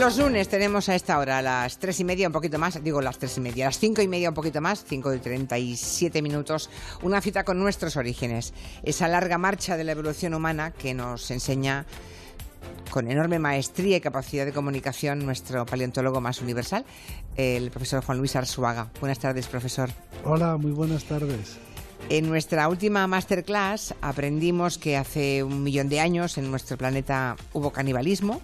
Los lunes tenemos a esta hora, a las tres y media, un poquito más, digo las tres y media, a las cinco y media, un poquito más, cinco y treinta y siete minutos, una cita con nuestros orígenes. Esa larga marcha de la evolución humana que nos enseña con enorme maestría y capacidad de comunicación nuestro paleontólogo más universal, el profesor Juan Luis Arzuaga. Buenas tardes, profesor. Hola, muy buenas tardes. En nuestra última masterclass aprendimos que hace un millón de años en nuestro planeta hubo canibalismo,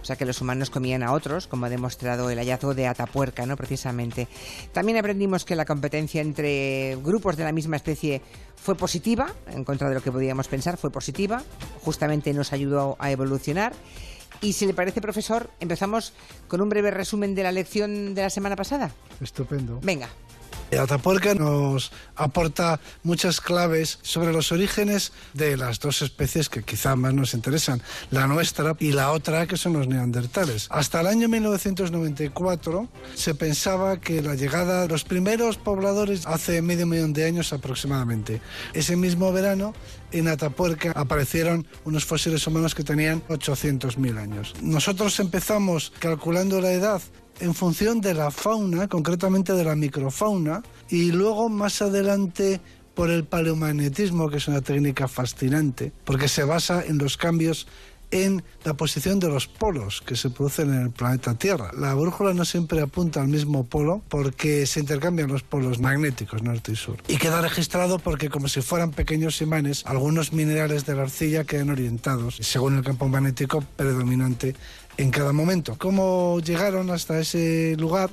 o sea que los humanos comían a otros, como ha demostrado el hallazgo de Atapuerca, ¿no? Precisamente. También aprendimos que la competencia entre grupos de la misma especie fue positiva, en contra de lo que podíamos pensar, fue positiva, justamente nos ayudó a evolucionar. Y si le parece, profesor, empezamos con un breve resumen de la lección de la semana pasada. Estupendo. Venga. Atapuerca nos aporta muchas claves sobre los orígenes de las dos especies que quizá más nos interesan, la nuestra y la otra que son los neandertales. Hasta el año 1994 se pensaba que la llegada de los primeros pobladores hace medio millón de años aproximadamente. Ese mismo verano en Atapuerca aparecieron unos fósiles humanos que tenían 800.000 años. Nosotros empezamos calculando la edad en función de la fauna, concretamente de la microfauna, y luego más adelante por el paleomagnetismo, que es una técnica fascinante, porque se basa en los cambios en la posición de los polos que se producen en el planeta Tierra. La brújula no siempre apunta al mismo polo porque se intercambian los polos magnéticos norte y sur. Y queda registrado porque como si fueran pequeños imanes, algunos minerales de la arcilla quedan orientados según el campo magnético predominante en cada momento. ¿Cómo llegaron hasta ese lugar?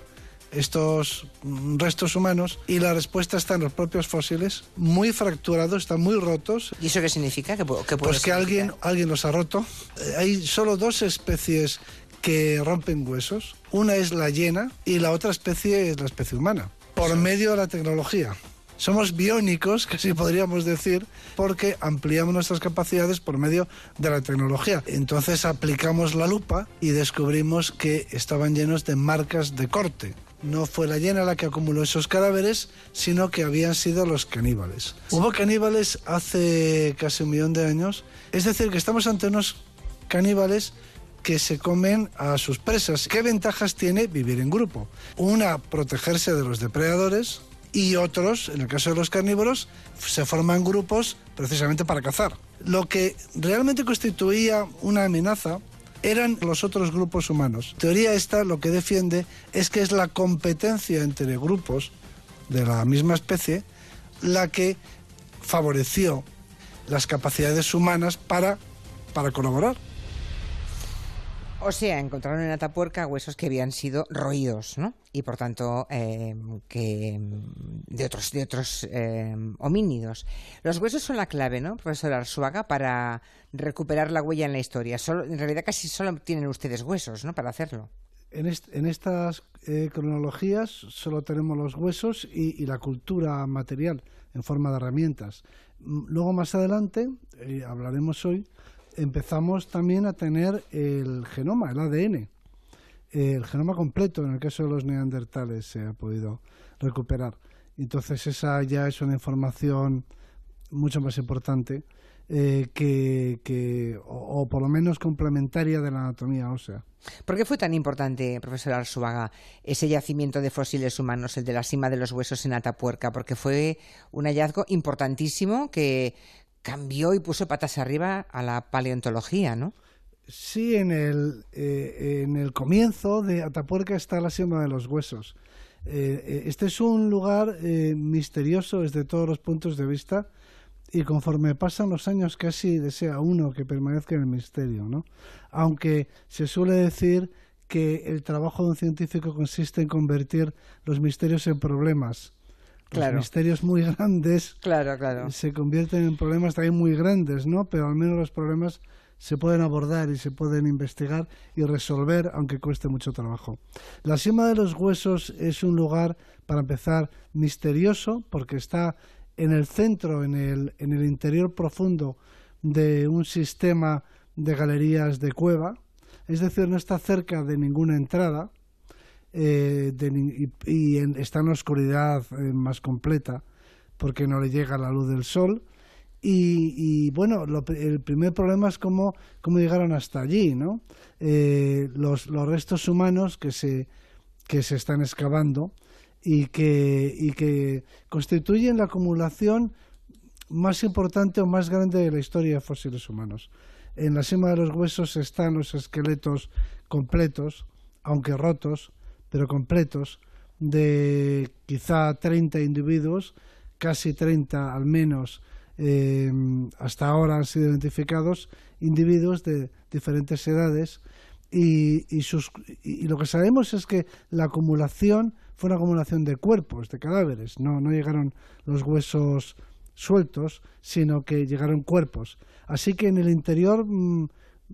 estos restos humanos y la respuesta está en los propios fósiles, muy fracturados, están muy rotos. ¿Y eso qué significa? ¿Qué, pues que alguien, alguien los ha roto. Eh, hay solo dos especies que rompen huesos. Una es la hiena y la otra especie es la especie humana, por medio de la tecnología. Somos biónicos, sí podríamos decir, porque ampliamos nuestras capacidades por medio de la tecnología. Entonces aplicamos la lupa y descubrimos que estaban llenos de marcas de corte. No fue la llena la que acumuló esos cadáveres, sino que habían sido los caníbales. Hubo caníbales hace casi un millón de años, es decir, que estamos ante unos caníbales que se comen a sus presas. ¿Qué ventajas tiene vivir en grupo? Una, protegerse de los depredadores, y otros, en el caso de los carnívoros, se forman grupos precisamente para cazar. Lo que realmente constituía una amenaza eran los otros grupos humanos. teoría esta lo que defiende es que es la competencia entre grupos de la misma especie la que favoreció las capacidades humanas para, para colaborar. O sea, encontraron en Atapuerca huesos que habían sido roídos, ¿no? Y por tanto, eh, que de otros, de otros eh, homínidos. Los huesos son la clave, ¿no, profesor Arzuaga, para recuperar la huella en la historia. Solo, en realidad casi solo tienen ustedes huesos, ¿no?, para hacerlo. En, en estas eh, cronologías solo tenemos los huesos y, y, la cultura material en forma de herramientas. Luego, más adelante, hablaremos hoy empezamos también a tener el genoma, el ADN. El genoma completo, en el caso de los neandertales, se ha podido recuperar. Entonces esa ya es una información mucho más importante eh, que, o, por lo menos complementaria de la anatomía ósea. ¿Por qué fue tan importante, profesor Arzuaga, ese yacimiento de fósiles humanos, el de la cima de los huesos en Atapuerca? Porque fue un hallazgo importantísimo que, cambió y puso patas arriba a la paleontología, ¿no? Sí, en el, eh, en el comienzo de Atapuerca está la sima de los huesos. Eh, eh, este es un lugar misterioso desde todos los puntos de vista y conforme pasan los años casi desea uno que permanezca en el misterio, ¿no? Aunque se suele decir que el trabajo de un científico consiste en convertir los misterios en problemas los misterios muy grandes claro, claro. se convierten en problemas también muy grandes, ¿no? Pero al menos los problemas se pueden abordar y se pueden investigar y resolver, aunque cueste mucho trabajo. La cima de los huesos es un lugar, para empezar, misterioso, porque está en el centro, en el, en el interior profundo de un sistema de galerías de cueva, es decir, no está cerca de ninguna entrada, eh, y, está en oscuridad eh, más completa porque no le llega la luz del sol Y, bueno, el primer problema es cómo, cómo llegaron hasta allí, ¿no? Eh, los, los, restos humanos que se, que se están excavando y que, y que constituyen la acumulación más importante o más grande de la historia de fósiles humanos. En la cima de los huesos están los esqueletos completos, aunque rotos, pero completos, de quizá 30 individuos, casi 30 al menos eh, hasta ahora han sido identificados individuos de diferentes edades y, sus, y, lo que sabemos es que la acumulación fue una acumulación de cuerpos, de cadáveres, no, no llegaron los huesos sueltos, sino que llegaron cuerpos. Así que en el interior mm,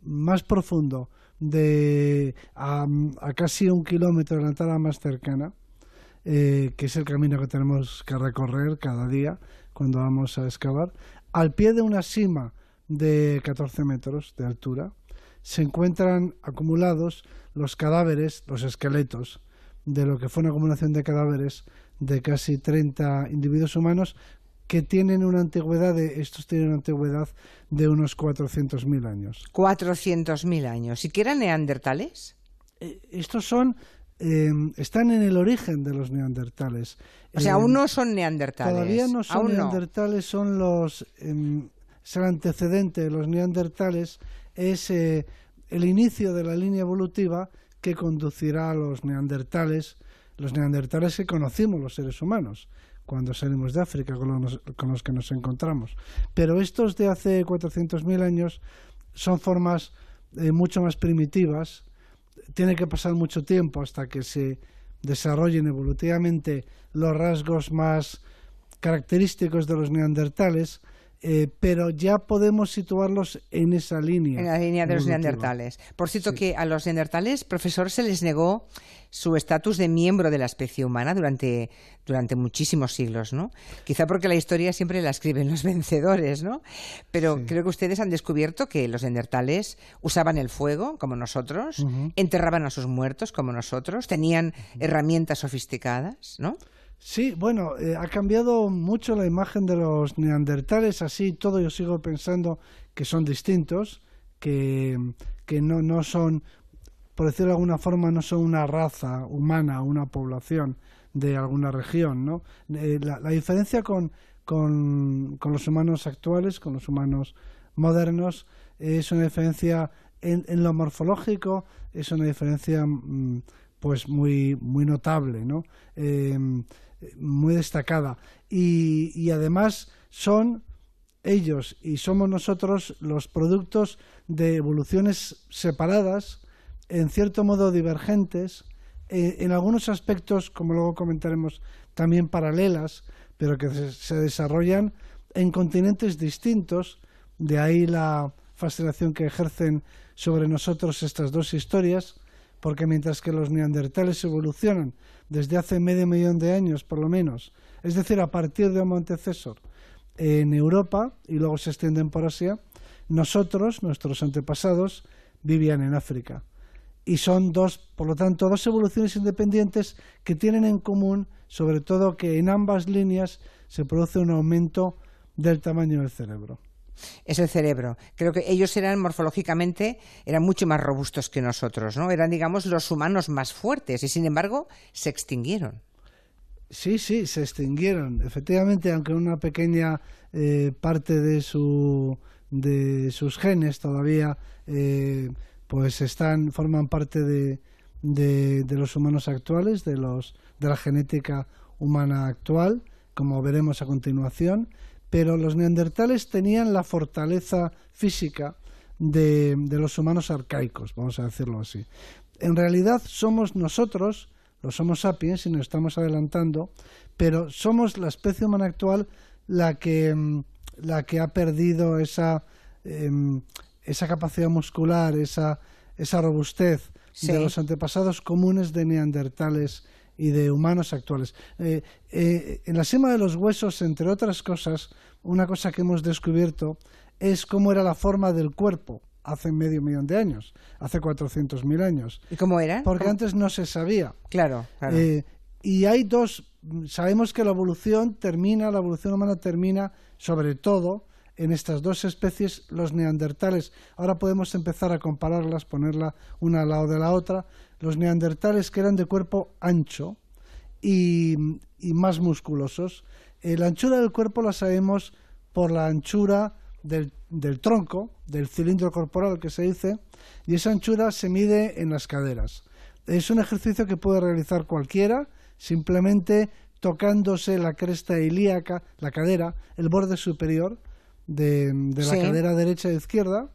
más profundo, de a, casi un kilómetro de la entrada más cercana, eh, que es el camino que tenemos que recorrer cada día cuando vamos a excavar, al pie de una cima de 14 metros de altura, se encuentran acumulados los cadáveres, los esqueletos, de lo que fue una acumulación de cadáveres de casi 30 individuos humanos que tienen una antigüedad de, estos tienen una antigüedad de unos 400.000 años. 400.000 años. ¿Y qué eran neandertales? Eh, estos son em, están en el origen de los neandertales. O sea, aún em, no son neandertales. Todavía no son neandertales, son los em, es el antecedente de los neandertales es eh, el inicio de la línea evolutiva que conducirá a los neandertales, los neandertales que conocimos los seres humanos cuando salimos de África con los, que nos encontramos. Pero estos de hace 400.000 años son formas eh, mucho más primitivas, tiene que pasar mucho tiempo hasta que se desarrollen evolutivamente los rasgos más característicos de los neandertales, eh, pero ya podemos situarlos en esa línea. En la línea de los neandertales. Por cierto, que a los neandertales, profesor, se les negó su estatus de miembro de la especie humana durante, durante muchísimos siglos, ¿no? Quizá porque la historia siempre la escriben los vencedores, ¿no? Pero creo que ustedes han descubierto que los neandertales usaban el fuego, como nosotros, enterraban a sus muertos, como nosotros, tenían herramientas sofisticadas, ¿no? Sí, bueno, eh, ha cambiado mucho la imagen de los neandertales, así todo yo sigo pensando que son distintos, que, que no, no son, por decirlo de alguna forma, no son una raza humana, una población de alguna región, ¿no? Eh, la, diferencia con, con, con, los humanos actuales, con los humanos modernos, es una diferencia en, en lo morfológico, es una diferencia mm, pues muy, muy notable, ¿no? Eh, muy destacada. Y, además son ellos y somos nosotros los productos de evoluciones separadas, en cierto modo divergentes, eh, en algunos aspectos, como luego comentaremos, también paralelas, pero que se, desarrollan en continentes distintos, de ahí la fascinación que ejercen sobre nosotros estas dos historias, porque mientras que los neandertales evolucionan desde hace medio millón de años por lo menos, es decir, a partir de Homo antecesor, en Europa y luego se extienden por Asia, nosotros, nuestros antepasados, vivían en África. Y son dos, por lo tanto, dos evoluciones independientes que tienen en común, sobre todo, que en ambas líneas se produce un aumento del tamaño del cerebro es el cerebro. Creo que ellos eran morfológicamente eran mucho más robustos que nosotros, ¿no? Eran, digamos, los humanos más fuertes y, sin embargo, se extinguieron. Sí, sí, se extinguieron. Efectivamente, aunque una pequeña eh, parte de su de sus genes todavía eh, pues están forman parte de, de, de, los humanos actuales, de los de la genética humana actual, como veremos a continuación pero los neandertales tenían la fortaleza física de, los humanos arcaicos, vamos a decirlo así. En realidad somos nosotros, los Homo sapiens, y nos estamos adelantando, pero somos la especie humana actual la que, mm, la que ha perdido esa, em, esa capacidad muscular, esa, esa robustez de los antepasados comunes de neandertales y de humanos actuales. Eh, eh, en la cima de los huesos, entre otras cosas, una cosa que hemos descubierto es cómo era la forma del cuerpo hace medio millón de años, hace 400.000 años. ¿Y cómo era? Porque antes no se sabía. Claro, claro. Eh, y hay dos, sabemos que la evolución termina, la evolución humana termina sobre todo en estas dos especies, los neandertales. Ahora podemos empezar a compararlas, ponerla una al lado de la otra. Los neandertales que eran de cuerpo ancho y, más musculosos. Eh, la anchura del cuerpo la sabemos por la anchura del, del, tronco, del cilindro corporal que se dice, y esa anchura se mide en las caderas. Es un ejercicio que puede realizar cualquiera, simplemente tocándose la cresta ilíaca, la cadera, el borde superior de, la cadera derecha e izquierda.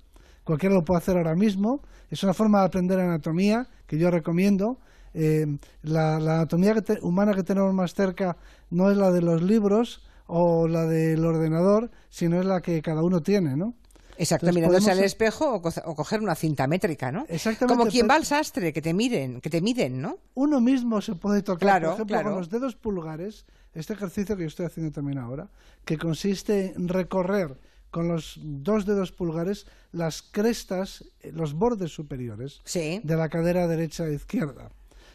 Cualquiera lo puede hacer ahora mismo. Es una forma de aprender anatomía que yo recomiendo. Eh, la, anatomía humana que tenemos más cerca no es la de los libros o la del ordenador, sino es la que cada uno tiene, ¿no? Exacto, mirándose al espejo o, coger una cinta métrica, ¿no? Exactamente. Como quien va al sastre, que te miren, que te miden, ¿no? Uno mismo se puede tocar, por ejemplo, con los dedos pulgares, este ejercicio que yo estoy haciendo también ahora, que consiste en recorrer con los dos dedos pulgares las crestas, eh, los bordes superiores de la cadera derecha e izquierda.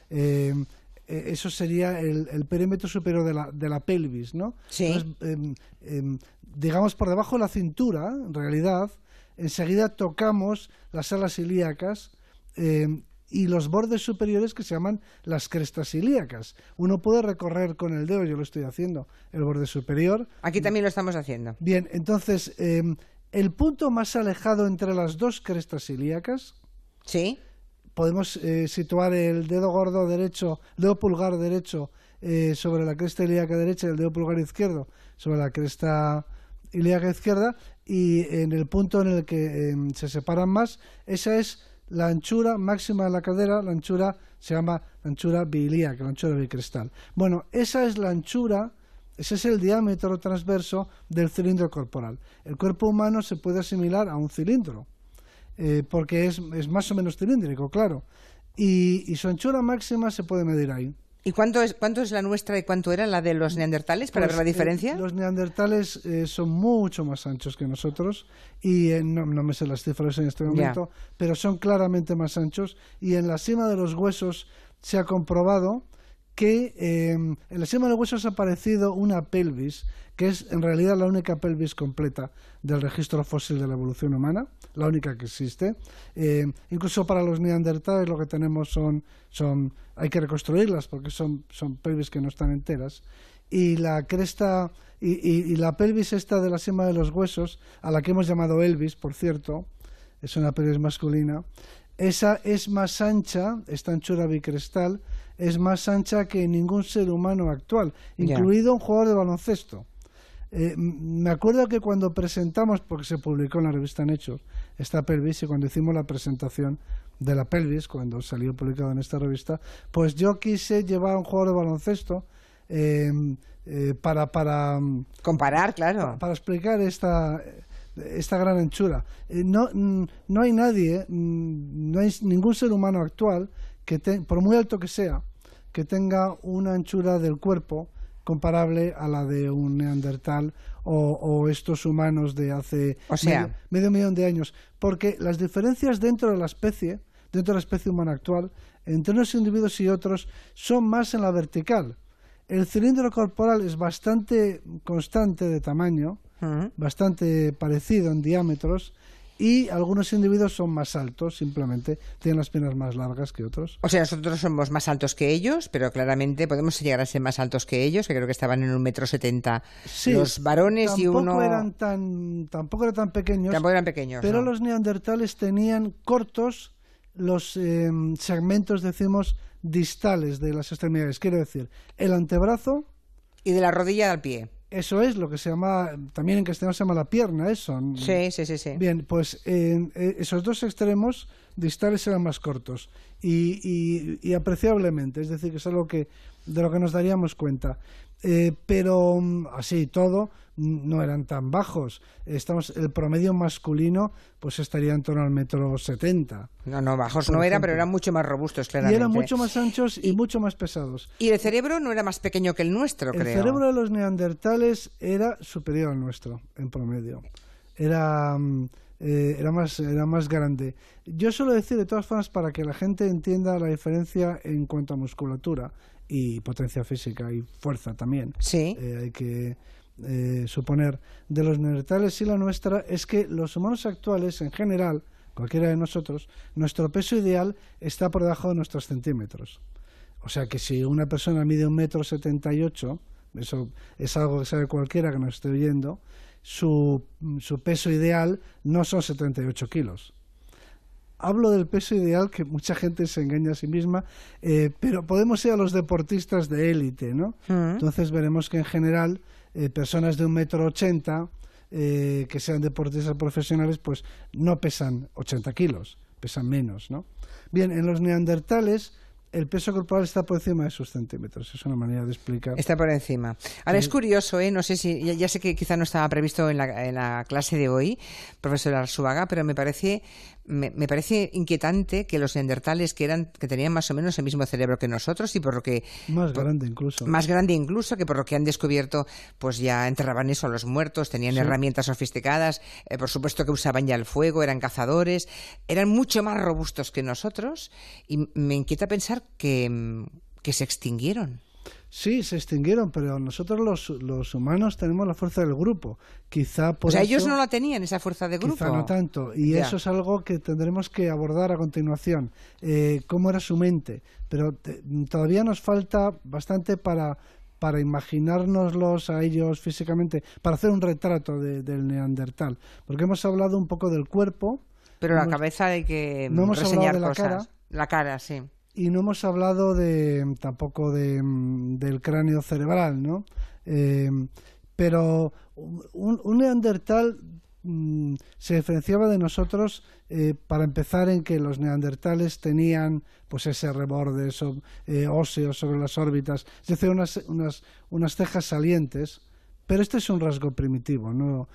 Eh, eh, eso sería el, perímetro superior de la, de la pelvis, ¿no? Sí. Em, em, digamos, por debajo de la cintura, en realidad, enseguida tocamos las alas ilíacas em, y los bordes superiores que se llaman las crestas ilíacas. Uno puede recorrer con el dedo, yo lo estoy haciendo, el borde superior. Aquí también lo estamos haciendo. Bien, entonces, el punto más alejado entre las dos crestas ilíacas. Sí podemos eh, situar el dedo gordo derecho, dedo pulgar derecho eh, sobre la cresta ilíaca derecha y el dedo pulgar izquierdo sobre la cresta ilíaca izquierda y en el punto en el que em, se separan más, esa es la anchura máxima de la cadera, la anchura se llama la anchura bilíaca, la anchura bicrestal. Bueno, esa es la anchura, ese es el diámetro transverso del cilindro corporal. El cuerpo humano se puede asimilar a un cilindro. Eh, porque es, es, más o menos cilíndrico, claro. Y, su anchura máxima se puede medir ahí. ¿Y cuánto es, cuánto es la nuestra y cuánto era la de los neandertales para ver la pues, diferencia? Eh, los neandertales eh, son mucho más anchos que nosotros y no, me sé las cifras en este momento, pero son claramente más anchos y en la cima de los huesos se ha comprobado que en la cima de los huesos ha aparecido una pelvis que es en realidad la única pelvis completa del registro fósil de la evolución humana, la única que existe. Eh, incluso para los neandertales lo que tenemos son, son hay que reconstruirlas porque son, son pelvis que no están enteras. Y la cresta y, la pelvis esta de la cima de los huesos, a la que hemos llamado Elvis, por cierto, es una pelvis masculina, esa es más ancha, esta anchura bicrestal, es más ancha que ningún ser humano actual, incluido un jugador de baloncesto. Eh, me acuerdo que cuando presentamos, porque se publicó en la revista Hechos esta pelvis, y cuando hicimos la presentación de la pelvis, cuando salió publicado en esta revista, pues yo quise llevar a un jugador de baloncesto em, eh, para, para... Comparar, claro. Para, explicar esta esta gran anchura. Eh, no, no hay nadie, no hay ningún ser humano actual que, por muy alto que sea, que tenga una anchura del cuerpo comparable a la de un neandertal o, estos humanos de hace medio, millón de años. Porque las diferencias dentro de la especie, dentro de la especie humana actual, entre unos individuos y otros, son más en la vertical. El cilindro corporal es bastante constante de tamaño, bastante parecido en diámetros, y algunos individuos son más altos, simplemente tienen las piernas más largas que otros. O sea, nosotros somos más altos que ellos, pero claramente podemos llegar a ser más altos que ellos, que creo que estaban en un metro setenta los varones y uno... Eran tan, tampoco eran tan pequeños. Tampoco eran pequeños. Pero los neandertales tenían cortos los em, segmentos, decimos, distales de las extremidades. Quiero decir, el antebrazo... Y de la rodilla al pie. Eso es lo que se llama, también en castellano se llama la pierna, eso. Sí, sí, sí. sí. Bien, pues eh, esos dos extremos distales eran más cortos y, y, apreciablemente, es decir, que es algo que, de lo que nos daríamos cuenta. Eh, pero mm, así todo no eran tan bajos. Estamos, el promedio masculino pues estaría en torno al metro setenta. No, no, bajos no eran, pero eran mucho más robustos, claramente. Y eran mucho más anchos y, mucho más pesados. Y el cerebro no era más pequeño que el nuestro, creo. El cerebro de los neandertales era superior al nuestro, en promedio. Era... Mm, eh, era, más, era más grande. Yo suelo decir, de todas formas, para que la gente entienda la diferencia en cuanto a musculatura y potencia física y fuerza también. Sí. Eh, hay que eh, suponer de los neandertales y la nuestra es que los humanos actuales, en general, cualquiera de nosotros, nuestro peso ideal está por debajo de nuestros centímetros. O sea que si una persona mide un metro setenta y ocho, eso es algo que sabe cualquiera que nos esté oyendo, su, su peso ideal no son 78 kilos. Hablo del peso ideal que mucha gente se engaña a sí misma, eh, pero podemos ir a los deportistas de élite, ¿no? Mm. Entonces veremos que en general eh, personas de un metro ochenta eh, que sean deportistas profesionales, pues no pesan 80 kilos, pesan menos, ¿no? Bien, en los neandertales el peso corporal está por encima de sus centímetros. Es una manera de explicar. Está por encima. Ahora es curioso, ¿eh? No sé si. Ya, ya sé que quizá no estaba previsto en la, en la clase de hoy, profesor Arzuaga, pero me parece me, me, parece inquietante que los neandertales que eran que tenían más o menos el mismo cerebro que nosotros y por lo que más por, grande incluso más grande incluso que por lo que han descubierto pues ya enterraban eso a los muertos tenían sí. herramientas sofisticadas eh, por supuesto que usaban ya el fuego eran cazadores eran mucho más robustos que nosotros y me inquieta pensar que, que se extinguieron Sí, se extinguieron, pero nosotros los, los, humanos tenemos la fuerza del grupo. Quizá por o sea, eso, ellos no la tenían, esa fuerza de grupo. Quizá no tanto. Y ya. eso es algo que tendremos que abordar a continuación. Eh, ¿Cómo era su mente? Pero te, todavía nos falta bastante para, para imaginárnoslos a ellos físicamente, para hacer un retrato de, del neandertal. Porque hemos hablado un poco del cuerpo. Pero la cabeza hay que no hemos reseñar hablado de la cara. La cara, sí y no hemos hablado de tampoco de, del cráneo cerebral, ¿no? Eh, pero un, un neandertal mmm, se diferenciaba de nosotros eh, para empezar en que los neandertales tenían pues ese reborde eh, óseo sobre las órbitas, es decir, unas, unas, unas cejas salientes. Pero este es un rasgo primitivo, ¿no?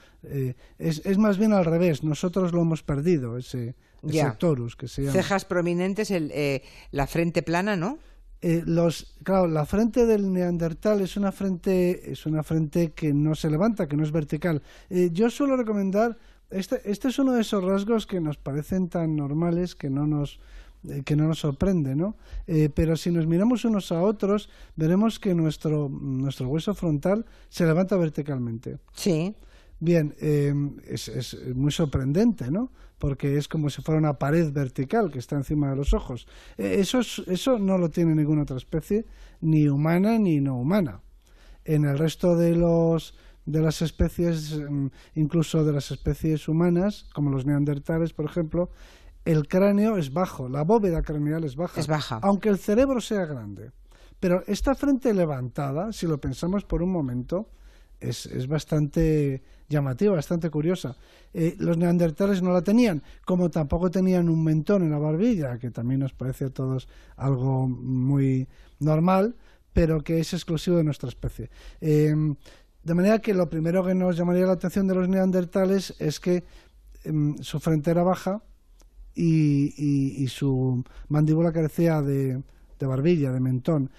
Es, es, más bien al revés, nosotros lo hemos perdido, ese, que se llama. Cejas prominentes, el, eh, la frente plana, ¿no? Eh, los, claro, la frente del neandertal es una frente, es una frente que no se levanta, que no es vertical. Eh, yo suelo recomendar, este, este es uno de esos rasgos que nos parecen tan normales que no nos, eh, que no nos sorprende, ¿no? Eh, pero si nos miramos unos a otros, veremos que nuestro, nuestro hueso frontal se levanta verticalmente. Sí. Bien, eh, es, es, muy sorprendente, ¿no? Porque es como si fuera una pared vertical que está encima de los ojos. Eh, eso, es, eso no lo tiene ninguna otra especie, ni humana ni no humana. En el resto de los de las especies, incluso de las especies humanas, como los neandertales, por ejemplo, el cráneo es bajo, la bóveda craneal es baja, es baja, aunque el cerebro sea grande. Pero esta frente levantada, si lo pensamos por un momento, es, es bastante llamativa, bastante curiosa. Eh, los neandertales no la tenían, como tampoco tenían un mentón en la barbilla, que también nos parece a todos algo muy normal, pero que es exclusivo de nuestra especie. Eh, de manera que lo primero que nos llamaría la atención de los neandertales es que eh, su frente era baja y, su mandíbula carecía de, de barbilla, de mentón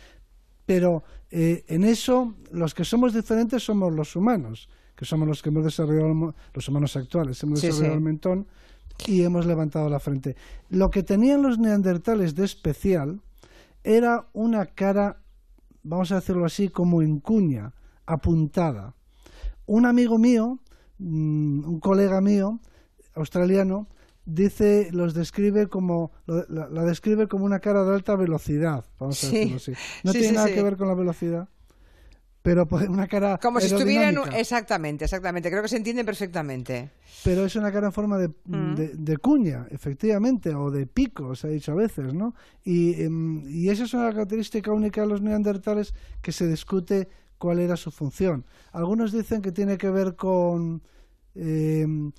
pero eh, en eso los que somos diferentes somos los humanos, que somos los que hemos desarrollado, los humanos actuales, hemos desarrollado sí. el mentón y hemos levantado la frente. Lo que tenían los neandertales de especial era una cara, vamos a decirlo así, como en cuña, apuntada. Un amigo mío, mm, un colega mío, australiano, dice, los describe como, la, la describe como una cara de alta velocidad, vamos a Sí. decirlo así. No Sí, tiene sí, nada que ver con la velocidad, pero pues, una cara Como si estuvieran... Exactamente, exactamente. Creo que se entiende perfectamente. pero es una cara en forma de, Mm. de, de cuña, efectivamente, o de pico, se ha dicho a veces, ¿no? Y, em, y esa es una característica única de los neandertales que se discute cuál era su función. Algunos dicen que tiene que ver con... em,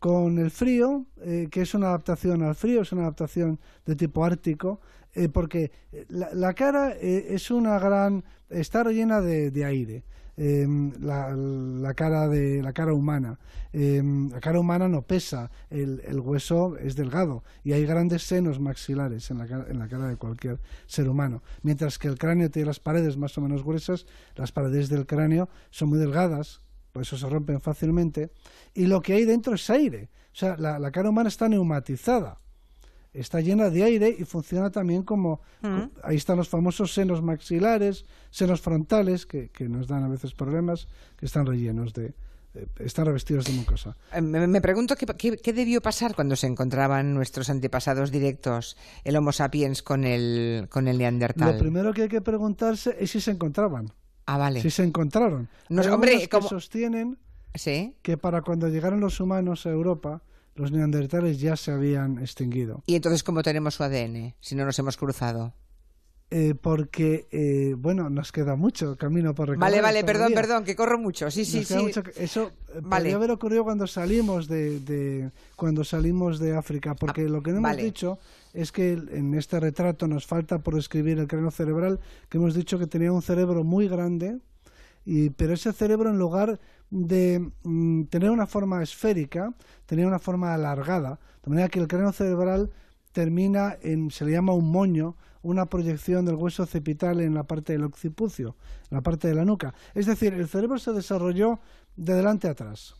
con el frío, eh, que es una adaptación al frío, es una adaptación de tipo ártico, eh, porque la, la cara eh, es una gran, está rellena de, aire. eh, la, la cara de la cara humana Eh, la cara humana no pesa el, el hueso es delgado y hay grandes senos maxilares en la, cara, en la cara de cualquier ser humano mientras que el cráneo tiene las paredes más o menos gruesas las paredes del cráneo son muy delgadas por eso se rompen fácilmente, y lo que hay dentro es aire. O sea, la, la cara humana está neumatizada. está llena de aire y funciona también como... Ahí están los famosos senos maxilares, senos frontales, que, que nos dan a veces problemas, que están rellenos de... eh, están revestidos de mucosa. Eh, Me, me pregunto qué, qué- qué debió pasar cuando se encontraban nuestros antepasados directos, el Homo sapiens con el, con el Neandertal. Lo primero que hay que preguntarse es si se encontraban. Ah, vale. Si se encontraron. No, Hay hombre, que como- sostienen Sí. que para cuando llegaron los humanos a Europa, los neandertales ya se habían extinguido. ¿Y entonces cómo tenemos su ADN si no nos hemos cruzado? Eh, porque, eh, bueno, nos queda mucho camino por recorrer. Vale, vale, perdón, perdón, que corro mucho. Sí, sí, Nos sí. mucho Eso eh, Vale. podría haber ocurrido cuando salimos de, de- cuando salimos de África, porque lo que no hemos dicho es que en este retrato nos falta por escribir el cráneo cerebral, que hemos dicho que tenía un cerebro muy grande, y, pero ese cerebro en lugar de mm, tener una forma esférica, tenía una forma alargada, de manera que el cráneo cerebral termina en, se le llama un moño, una proyección del hueso occipital en la parte del occipucio, en la parte de la nuca. Es decir, el cerebro se desarrolló de delante a atrás.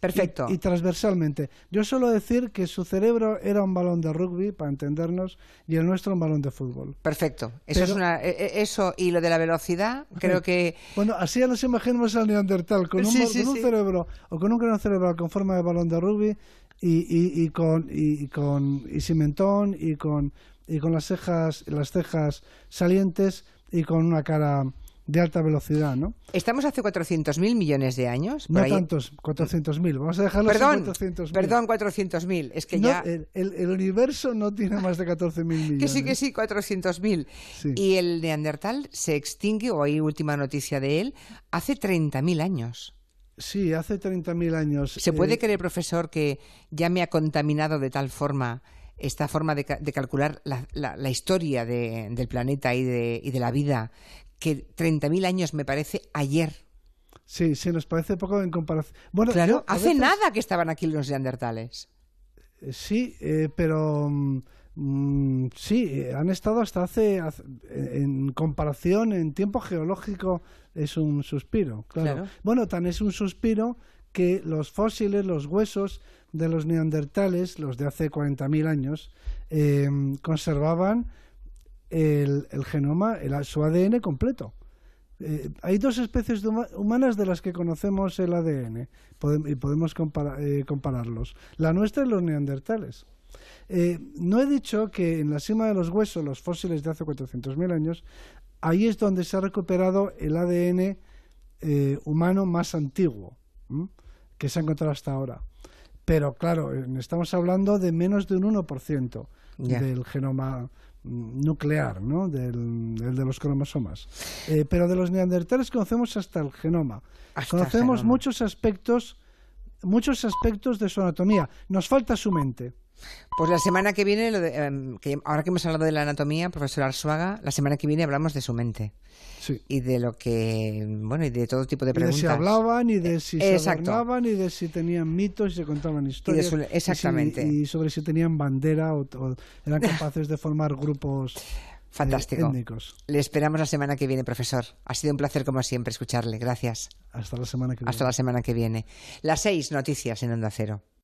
Perfecto. Y, y transversalmente. Yo suelo decir que su cerebro era un balón de rugby, para entendernos, y el nuestro un balón de fútbol. Perfecto. Eso, Pero- es una, eh, eh, eso y lo de la velocidad, creo que Bueno, así ya nos imaginamos al neandertal, con un, Sí, ba- sí, con un sí. cerebro, o con un cráneo cerebral con forma de balón de rugby, y, y, y con, y, y con y sin mentón, y con, y con las cejas, las cejas salientes, y con una cara de alta velocidad, ¿no? estamos hace 400.000 millones de años. No ahí. tantos, 400.000. Vamos a dejarlo Perdón, 400.000. perdón, 400.000. Es que No, ya... el, el- el universo no tiene más de 14.000 millones. Que sí, que sí, 400.000. Sí. Y el Neandertal se extingue, o hay última noticia de él, hace 30.000 años. Sí, hace 30.000 años. ¿Se puede eh, creer, profesor, que ya me ha contaminado de tal forma esta forma de, ca- de calcular la, la- la historia de- del planeta y de, y de la vida, que 30.000 años me parece ayer? Sí, sí, nos parece poco en comparación. Bueno, Claro, yo hace veces- nada que estaban aquí los neandertales. Sí, eh, pero mm, sí, eh, han estado hasta hace, hace- en comparación, en tiempo geológico, es un suspiro. Claro. Claro. Bueno, tan es un suspiro que los fósiles, los huesos de los neandertales, los de hace 40.000 años, eh, conservaban el, el genoma, el- su ADN completo. Eh, hay dos especies de huma- humanas de las que conocemos el ADN podem- y podemos compara- eh, compararlos. La nuestra y los neandertales. Eh, no he dicho que en la cima de los huesos, los fósiles de hace 400.000 años, ahí es donde se ha recuperado el ADN eh, humano más antiguo ¿m? que se ha encontrado hasta ahora. Pero claro, eh, estamos hablando de menos de un 1% Ya. del genoma mm, nuclear, ¿no? del, del de los cromosomas. Eh, pero de los neandertales conocemos hasta el genoma. Hasta el conocemos genoma. muchos aspectos muchos aspectos de su anatomía. Nos falta su mente. Pues la semana que viene, lo de, em, que ahora que hemos hablado de la anatomía, profesor Arzuaga, la semana que viene hablamos de su mente Sí. y de lo que, bueno, y de todo tipo de Y de preguntas. si hablaban, y de si se Exacto. adornaban, y de si tenían mitos y se contaban historias. su- y si- exactamente. Y, sobre si tenían bandera o, o eran capaces de formar grupos eh, Fantástico. étnicos. Le esperamos la semana que viene, profesor. Ha sido un placer, como siempre, escucharle. Gracias. Hasta la semana que viene. Hasta la semana que viene. Las seis noticias en Onda Cero.